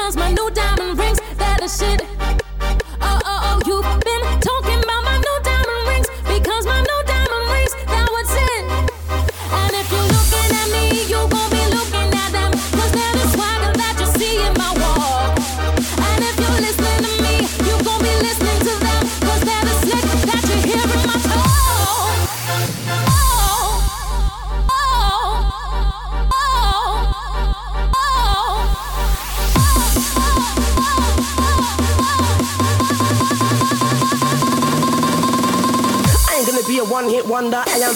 Cause my new diamond rings, that a shit.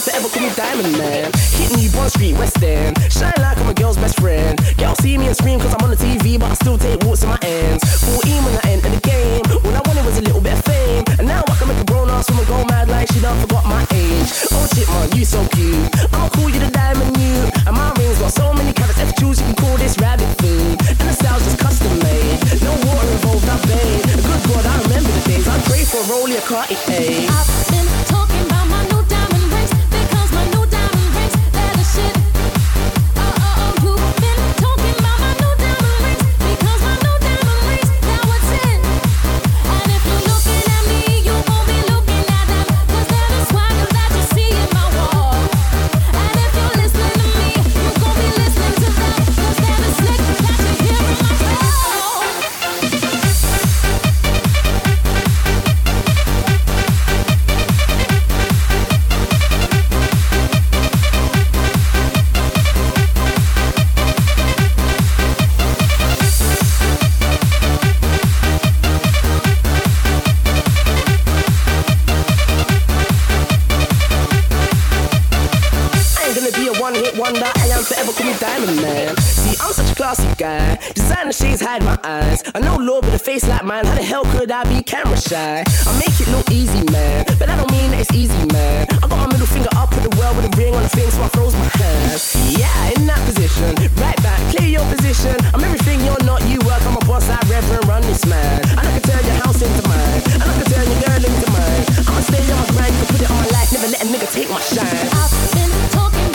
down ever call me Diamond Man. Hit me Bond Street, West End. Shine like I'm a girl's best friend. Girls see me and scream cause I'm on the TV, but I still take walks in my hands. 14 when I entered the game. All I wanted was a little bit of fame. And now I can make a grown ass woman go mad like she done forgot my age. Oh shit, man, you so cute. I'ma call you the Diamond You. And my rings got so many carrots, F choose, you can call this rabbit food. And the style's just custom made. No water involved, not bathe. Good God, I remember the days. I pray for a rolly, a Cartier. I've been shining, man. See, I'm such a classy guy. Designer shades hide my eyes. I know Lord with a face like mine. How the hell could I be camera shy? I make it look easy, man. But I don't mean that it's easy, man. I got my middle finger up in the world with a ring on the thing, so I froze my hands. Yeah, in that position. Right back, clear your position. I'm everything you're not. You work, I'm a boss, I reverend run this man. And I can turn your house into mine. And I can turn your girl into mine. I'ma stay on my grind, you can put it on my life. Never let a nigga take my shine. I've been talking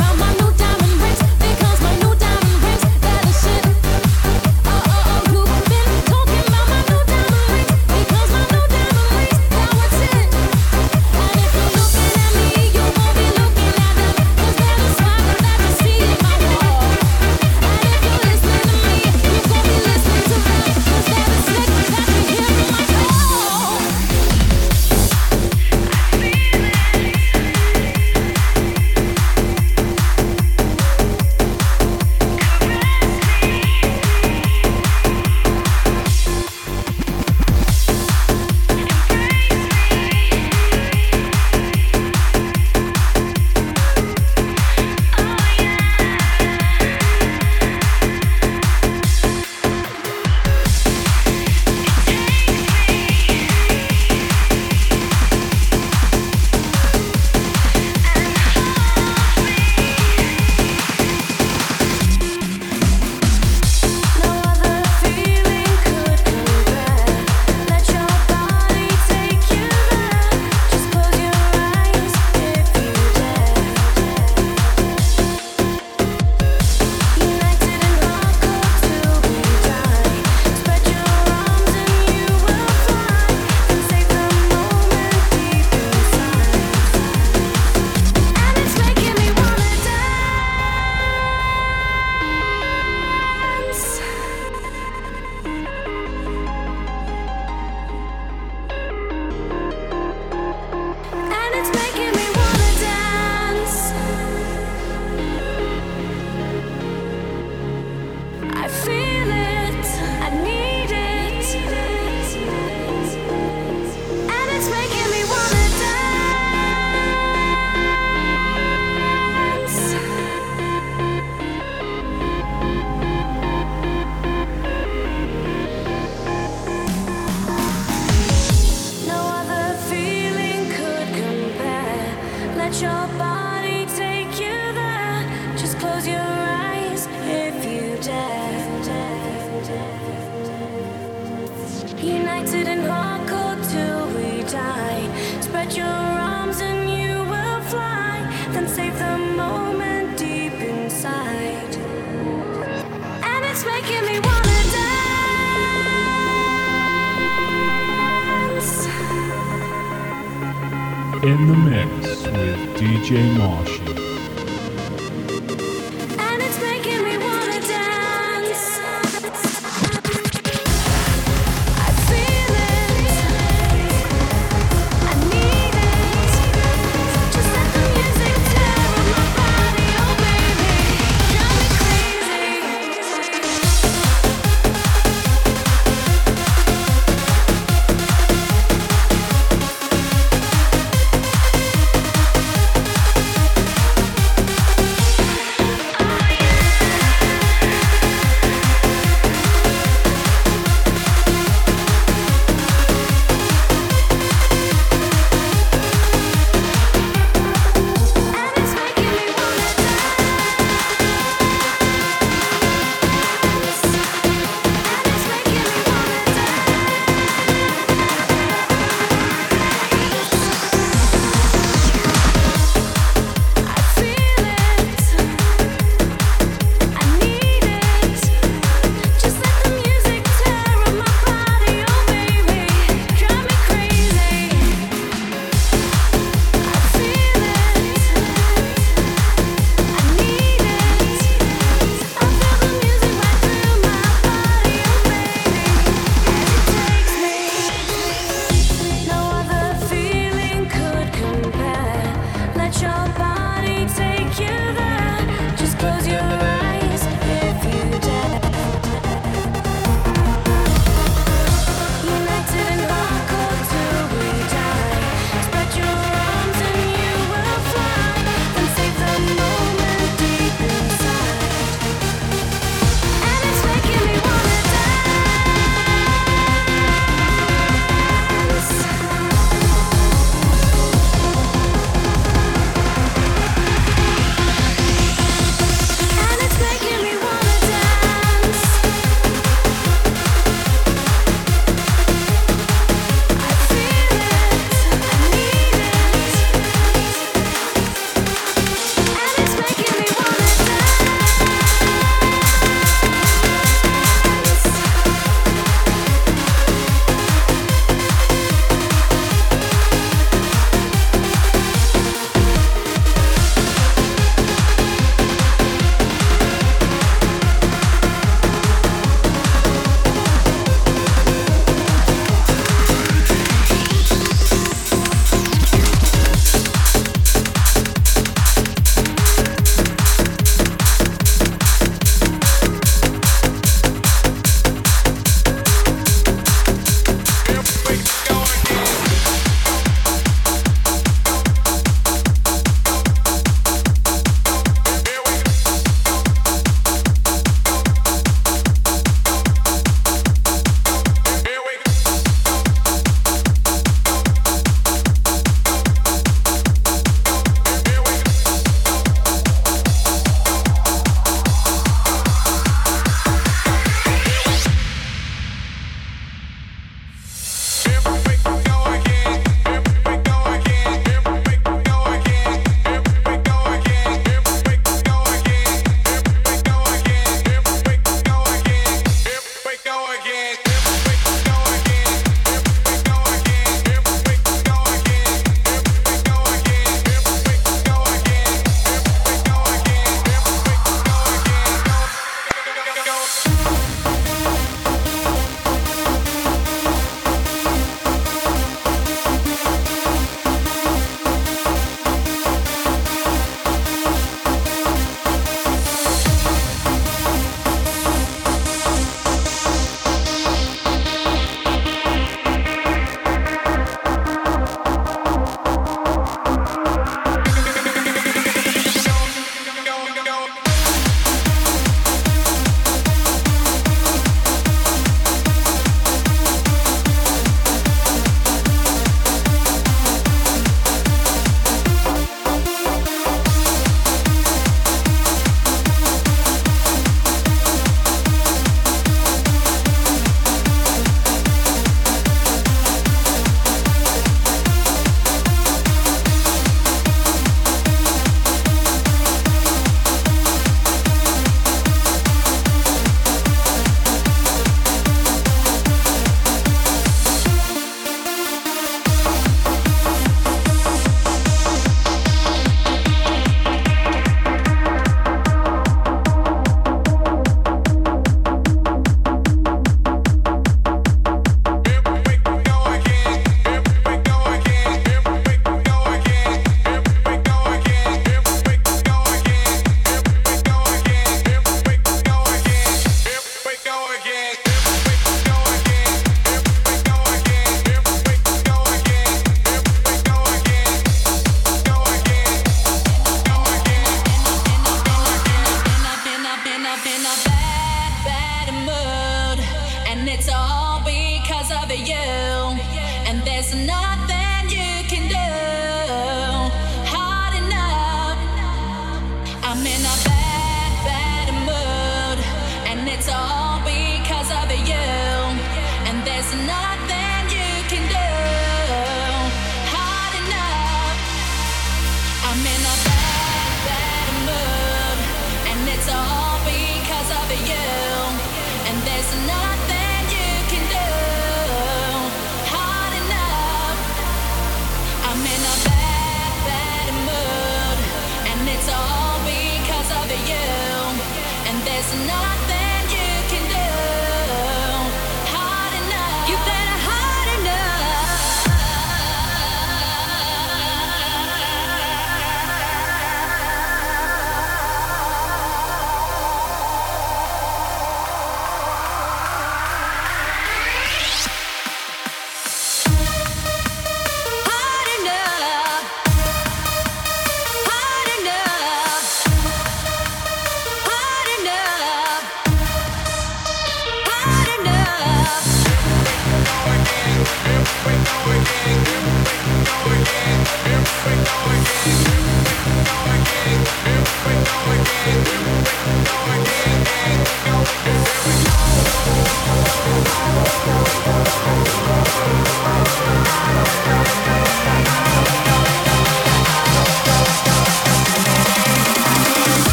I'm in a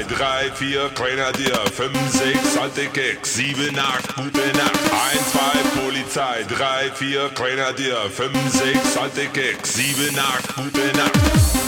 2, 3, 4, Grenadier, 5, 6, Antikek, 7, 8, gute Nacht, 1, 2, Polizei, 3, 4, Grenadier, 5, 6, Antikek, 7, 8, gute Nacht.